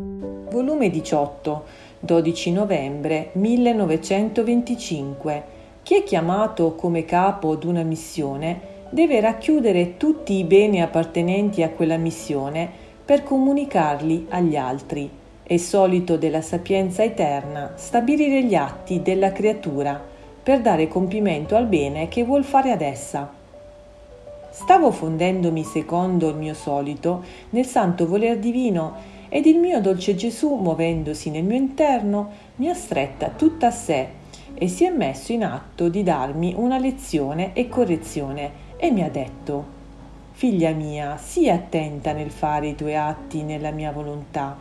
Volume 18, 12 novembre 1925. Chi è chiamato come capo ad una missione deve racchiudere tutti i beni appartenenti a quella missione per comunicarli agli altri. È solito della sapienza eterna stabilire gli atti della creatura per dare compimento al bene che vuol fare ad essa. Stavo fondendomi secondo il mio solito nel santo voler divino ed il mio dolce Gesù, muovendosi nel mio interno, mi ha stretta tutta a sé e si è messo in atto di darmi una lezione e correzione e mi ha detto Figlia mia, sii attenta nel fare i tuoi atti nella mia volontà.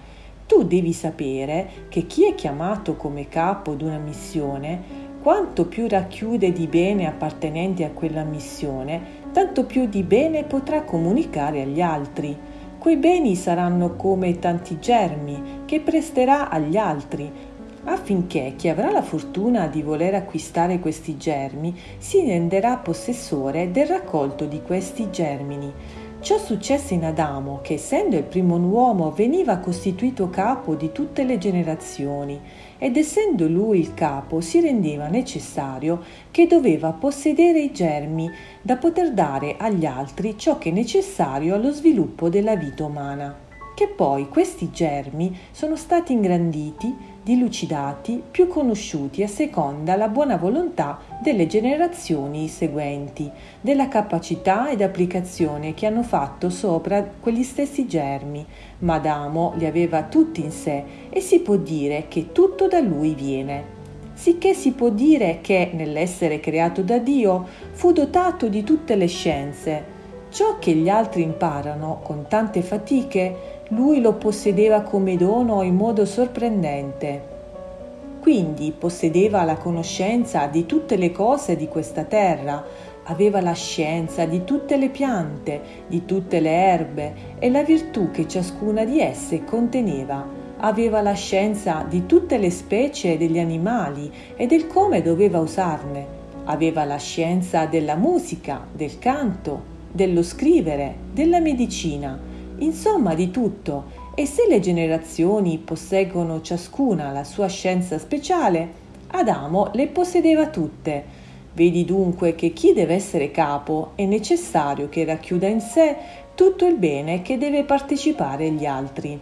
Tu devi sapere che chi è chiamato come capo d'una missione, quanto più racchiude di bene appartenenti a quella missione, tanto più di bene potrà comunicare agli altri quei beni saranno come tanti germi che presterà agli altri, affinché chi avrà la fortuna di voler acquistare questi germi si renderà possessore del raccolto di questi germini. Ciò successe in Adamo, che essendo il primo uomo veniva costituito capo di tutte le generazioni ed essendo lui il capo si rendeva necessario che doveva possedere i germi da poter dare agli altri ciò che è necessario allo sviluppo della vita umana. Che poi questi germi sono stati ingranditi, dilucidati, più conosciuti a seconda la buona volontà delle generazioni seguenti, della capacità ed applicazione che hanno fatto sopra quegli stessi germi, ma Adamo li aveva tutti in sé e si può dire che tutto da lui viene sicché si può dire che, nell'essere creato da Dio, fu dotato di tutte le scienze. Ciò che gli altri imparano con tante fatiche, lui lo possedeva come dono in modo sorprendente. Quindi possedeva la conoscenza di tutte le cose di questa terra, aveva la scienza di tutte le piante, di tutte le erbe e la virtù che ciascuna di esse conteneva. Aveva la scienza di tutte le specie degli animali e del come doveva usarne. Aveva la scienza della musica, del canto, dello scrivere, della medicina insomma di tutto, e se le generazioni posseggono ciascuna la sua scienza speciale, Adamo le possedeva tutte. Vedi dunque che chi deve essere capo è necessario che racchiuda in sé tutto il bene che deve partecipare agli altri.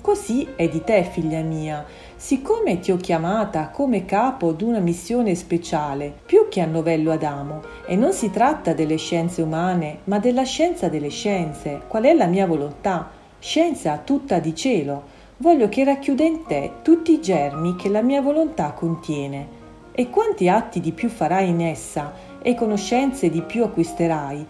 Così è di te, figlia mia, siccome ti ho chiamata come capo d'una missione speciale, più che a novello Adamo, e non si tratta delle scienze umane, ma della scienza delle scienze, qual è la mia volontà, scienza tutta di cielo, voglio che racchiuda in te tutti i germi che la mia volontà contiene. E quanti atti di più farai in essa e conoscenze di più acquisterai,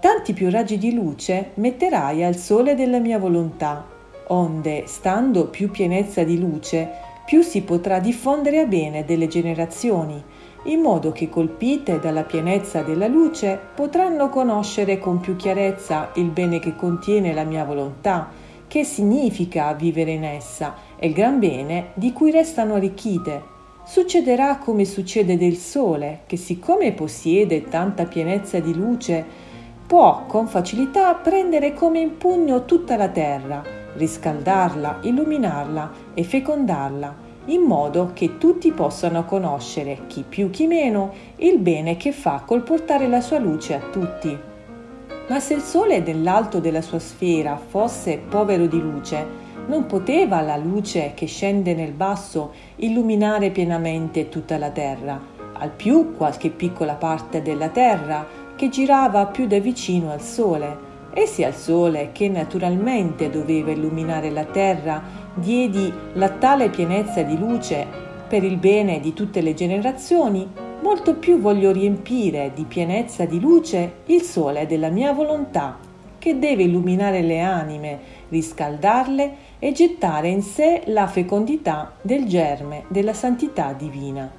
tanti più raggi di luce metterai al sole della mia volontà onde, stando più pienezza di luce, più si potrà diffondere a bene delle generazioni, in modo che colpite dalla pienezza della luce potranno conoscere con più chiarezza il bene che contiene la mia volontà, che significa vivere in essa, e il gran bene di cui restano arricchite. Succederà come succede del sole, che siccome possiede tanta pienezza di luce, può con facilità prendere come in pugno tutta la terra, riscaldarla, illuminarla e fecondarla, in modo che tutti possano conoscere, chi più chi meno, il bene che fa col portare la sua luce a tutti. Ma se il Sole dell'alto della sua sfera fosse povero di luce, non poteva la luce che scende nel basso illuminare pienamente tutta la terra, al più qualche piccola parte della terra che girava più da vicino al Sole e sia il sole che naturalmente doveva illuminare la terra, diedi la tale pienezza di luce per il bene di tutte le generazioni, molto più voglio riempire di pienezza di luce il sole della mia volontà, che deve illuminare le anime, riscaldarle e gettare in sé la fecondità del germe della santità divina.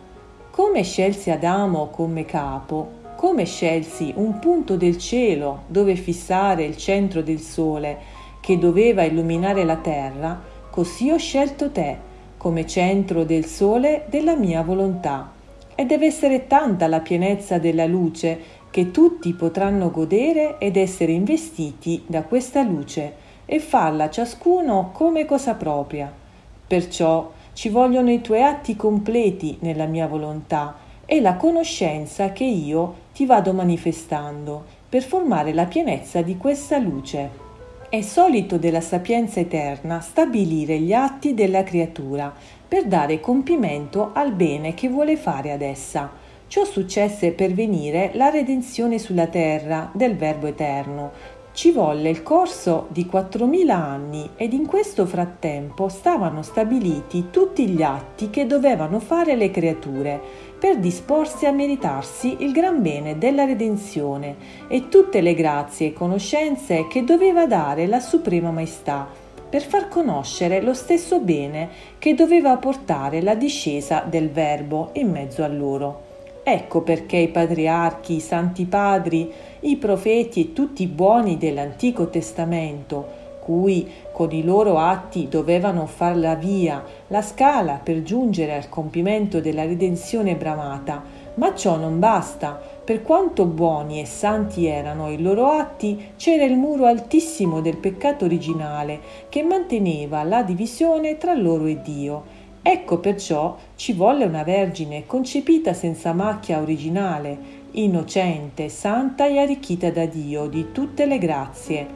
Come scelsi Adamo come capo, come scelsi un punto del cielo dove fissare il centro del sole che doveva illuminare la terra, così ho scelto te come centro del sole della mia volontà. E deve essere tanta la pienezza della luce che tutti potranno godere ed essere investiti da questa luce, e farla ciascuno come cosa propria. Perciò ci vogliono i tuoi atti completi nella mia volontà e la conoscenza che io ti vado manifestando per formare la pienezza di questa luce. È solito della sapienza eterna stabilire gli atti della creatura per dare compimento al bene che vuole fare ad essa. Ciò successe per venire la redenzione sulla terra del Verbo eterno, ci volle il corso di 4.000 anni ed in questo frattempo stavano stabiliti tutti gli atti che dovevano fare le creature per disporsi a meritarsi il gran bene della redenzione e tutte le grazie e conoscenze che doveva dare la Suprema Maestà per far conoscere lo stesso bene che doveva portare la discesa del Verbo in mezzo a loro. Ecco perché i patriarchi, i santi padri, i profeti e tutti i buoni dell'Antico Testamento, cui con i loro atti dovevano far la via, la scala per giungere al compimento della redenzione bramata, ma ciò non basta. Per quanto buoni e santi erano i loro atti, c'era il muro altissimo del peccato originale che manteneva la divisione tra loro e Dio Ecco perciò ci volle una Vergine concepita senza macchia originale, innocente, santa e arricchita da Dio di tutte le grazie,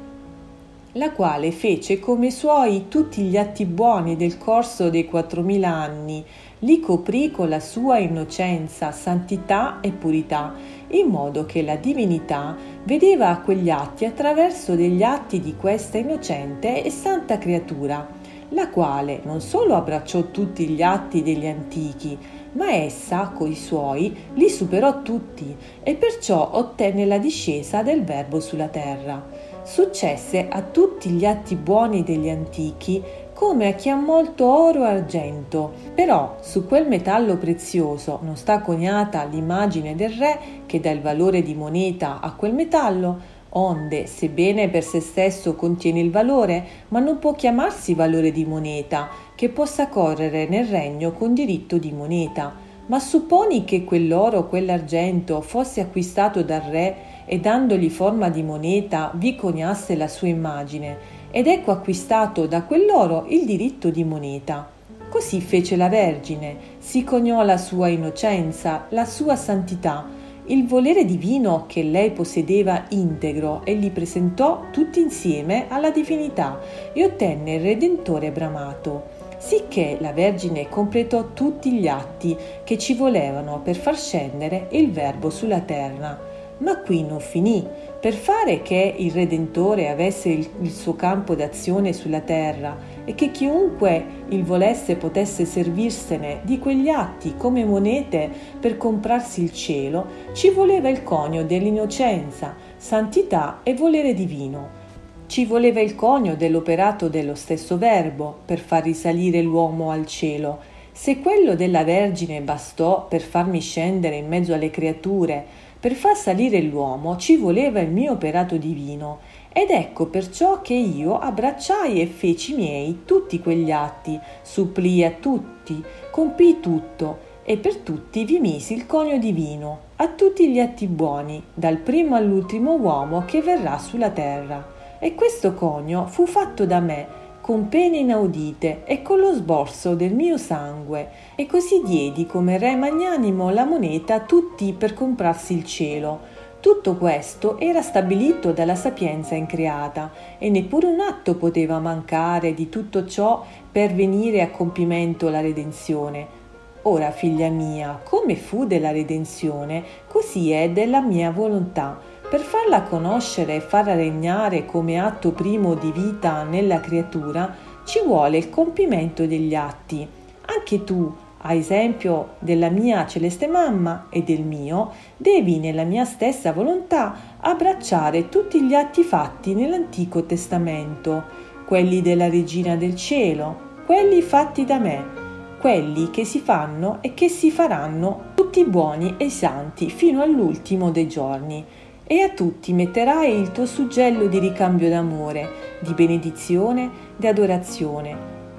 la quale fece come suoi tutti gli atti buoni del corso dei quattromila anni, li coprì con la sua innocenza, santità e purità, in modo che la divinità vedeva quegli atti attraverso degli atti di questa innocente e santa creatura la quale non solo abbracciò tutti gli atti degli antichi, ma essa, coi suoi, li superò tutti e perciò ottenne la discesa del Verbo sulla terra. Successe a tutti gli atti buoni degli antichi come a chi ha molto oro e argento, però su quel metallo prezioso non sta coniata l'immagine del re che dà il valore di moneta a quel metallo, onde, sebbene per se stesso contiene il valore, ma non può chiamarsi valore di moneta, che possa correre nel regno con diritto di moneta. Ma supponi che quell'oro o quell'argento fosse acquistato dal re e dandogli forma di moneta vi coniasse la sua immagine, ed ecco acquistato da quell'oro il diritto di moneta. Così fece la Vergine, si coniò la sua innocenza, la sua santità, il volere divino che lei possedeva integro e li presentò tutti insieme alla divinità e ottenne il Redentore bramato, sicché la Vergine completò tutti gli atti che ci volevano per far scendere il Verbo sulla terra. Ma qui non finì. Per fare che il Redentore avesse il, il suo campo d'azione sulla terra e che chiunque il volesse potesse servirsene di quegli atti come monete per comprarsi il cielo, ci voleva il conio dell'innocenza, santità e volere divino. Ci voleva il conio dell'operato dello stesso Verbo per far risalire l'uomo al cielo. Se quello della Vergine bastò per farmi scendere in mezzo alle creature, per far salire l'uomo ci voleva il mio operato divino ed ecco perciò che io abbracciai e feci miei tutti quegli atti, supplii a tutti, compii tutto, e per tutti vi misi il conio divino, a tutti gli atti buoni, dal primo all'ultimo uomo che verrà sulla terra. E questo conio fu fatto da me, con pene inaudite e con lo sborso del mio sangue, e così diedi come re magnanimo la moneta a tutti per comprarsi il cielo, tutto questo era stabilito dalla sapienza increata e neppure un atto poteva mancare di tutto ciò per venire a compimento la redenzione. Ora, figlia mia, come fu della redenzione, così è della mia volontà. Per farla conoscere e farla regnare come atto primo di vita nella creatura, ci vuole il compimento degli atti. Anche tu, a esempio della mia celeste mamma e del mio, devi nella mia stessa volontà abbracciare tutti gli atti fatti nell'Antico Testamento, quelli della Regina del Cielo, quelli fatti da me, quelli che si fanno e che si faranno tutti buoni e santi fino all'ultimo dei giorni. E a tutti metterai il tuo suggello di ricambio d'amore, di benedizione, di adorazione,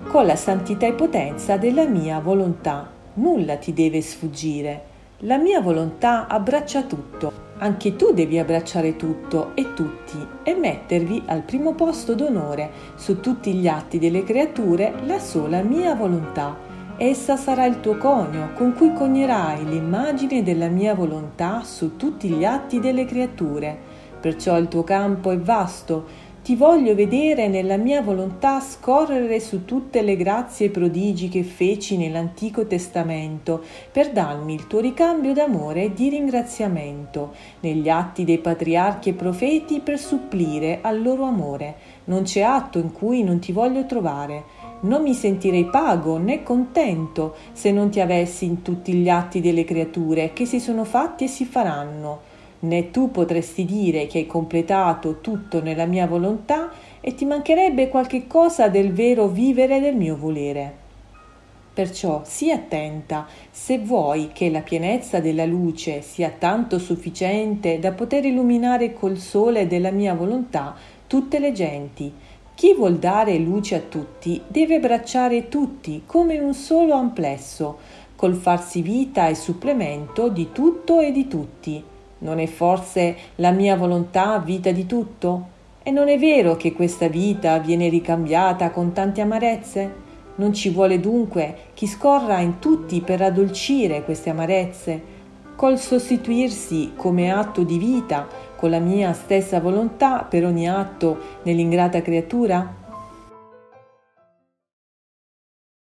con la santità e potenza della mia volontà. Nulla ti deve sfuggire. La mia volontà abbraccia tutto. Anche tu devi abbracciare tutto e tutti e mettervi al primo posto d'onore su tutti gli atti delle creature la sola mia volontà. Essa sarà il tuo conio con cui cognerai l'immagine della mia volontà su tutti gli atti delle creature. Perciò il tuo campo è vasto, ti voglio vedere nella mia volontà scorrere su tutte le grazie e prodigi che feci nell'Antico Testamento per darmi il tuo ricambio d'amore e di ringraziamento, negli atti dei patriarchi e profeti per supplire al loro amore. Non c'è atto in cui non ti voglio trovare. Non mi sentirei pago né contento se non ti avessi in tutti gli atti delle creature che si sono fatti e si faranno né tu potresti dire che hai completato tutto nella mia volontà e ti mancherebbe qualche cosa del vero vivere del mio volere. Perciò sii attenta se vuoi che la pienezza della luce sia tanto sufficiente da poter illuminare col sole della mia volontà tutte le genti. Chi vuol dare luce a tutti deve abbracciare tutti come un solo amplesso, col farsi vita e supplemento di tutto e di tutti. Non è forse la mia volontà vita di tutto? E non è vero che questa vita viene ricambiata con tante amarezze? Non ci vuole dunque chi scorra in tutti per addolcire queste amarezze, col sostituirsi come atto di vita con la mia stessa volontà per ogni atto nell'ingrata creatura?